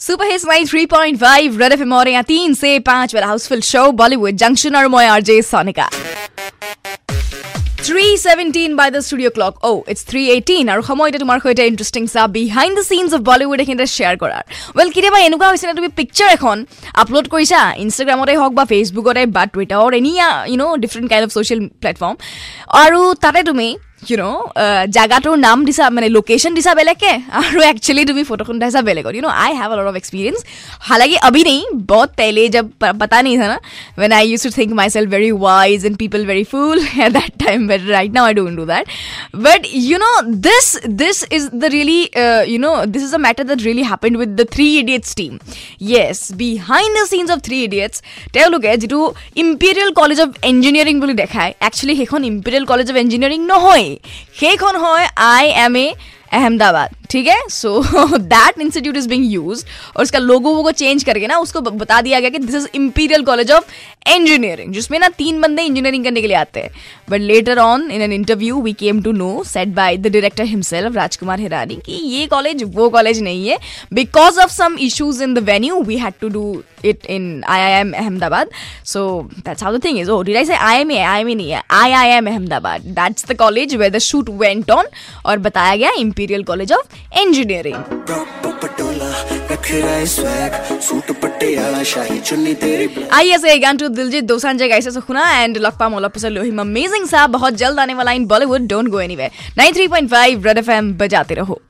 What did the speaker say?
Super hits 93.5 red FM और यहाँ तीन से पांच वाला हाउसफुल शो बॉलीवुड जंक्शन और मैं RJ Sonika 317 by the studio clock. Oh, it's 318 আৰু সময় এতিয়া তোমাৰ সৈতে ইণ্টাৰেষ্টিং চা behind the scenes of Bollywood এইখিনিতে শ্বেয়াৰ কৰাৰ ৱেল কেতিয়াবা এনেকুৱা হৈছে নে তুমি পিকচাৰ এখন আপলোড কৰিছা ইনষ্টাগ্ৰামতে হওক বা ফেচবুকতে বা টুইটাৰত any you know' different kind of social platform আৰু তাতে তুমি ইউ ন' জাগাটোৰ নাম দিছা মানে লোকেশ্যন দিছা বেলেগকে আৰু একচুৱেলি তুমি ফটোখন উঠাইছা বেলেগত you know' I have a lot of experience हालांकि अभी नहीं बहुत पहले जब पता नहीं था ना when I used to think myself very wise and people very fool at that time but right now I don't do that but you know this this is the really uh, you know this is a matter that really happened with the Three Idiots team yes behind the scenes of Three Idiots তেওঁলোকে যিটো Imperial College of Engineering বুলি দেখায় actually সেইখন imperial College of engineering নহয় সেইখন হয় I M A Ahmedabad ठीक है so that institute is being use और उसका लोगो वो चेंज करके ना उसको बता दिया गया कि this is Imperial College of Engineering जिसमें ना तीन बंदे इंजीनियरिंग करने के लिए आते हैं but later on in an interview we came to know set by the director himself Rajkumar Hirani कि ये कॉलेज वो कॉलेज नहीं है because of some issues in the venue we had to do it in IIM Ahmedabad. So that's how the thing is. Oh, did I say IIM? IIM नहीं है IIM Ahmedabad. That's the college where the shoot went on और बताया गया Imperial college of Engineering. आइए से गान to Diljit Dosanjh गाइसे से सुना एंड लकपा मोला पिसल लोहिम अमेजिंग सा, बहुत जल्द आने वाला in Bollywood don't go anywhere 93.5 red FM बजाते रहो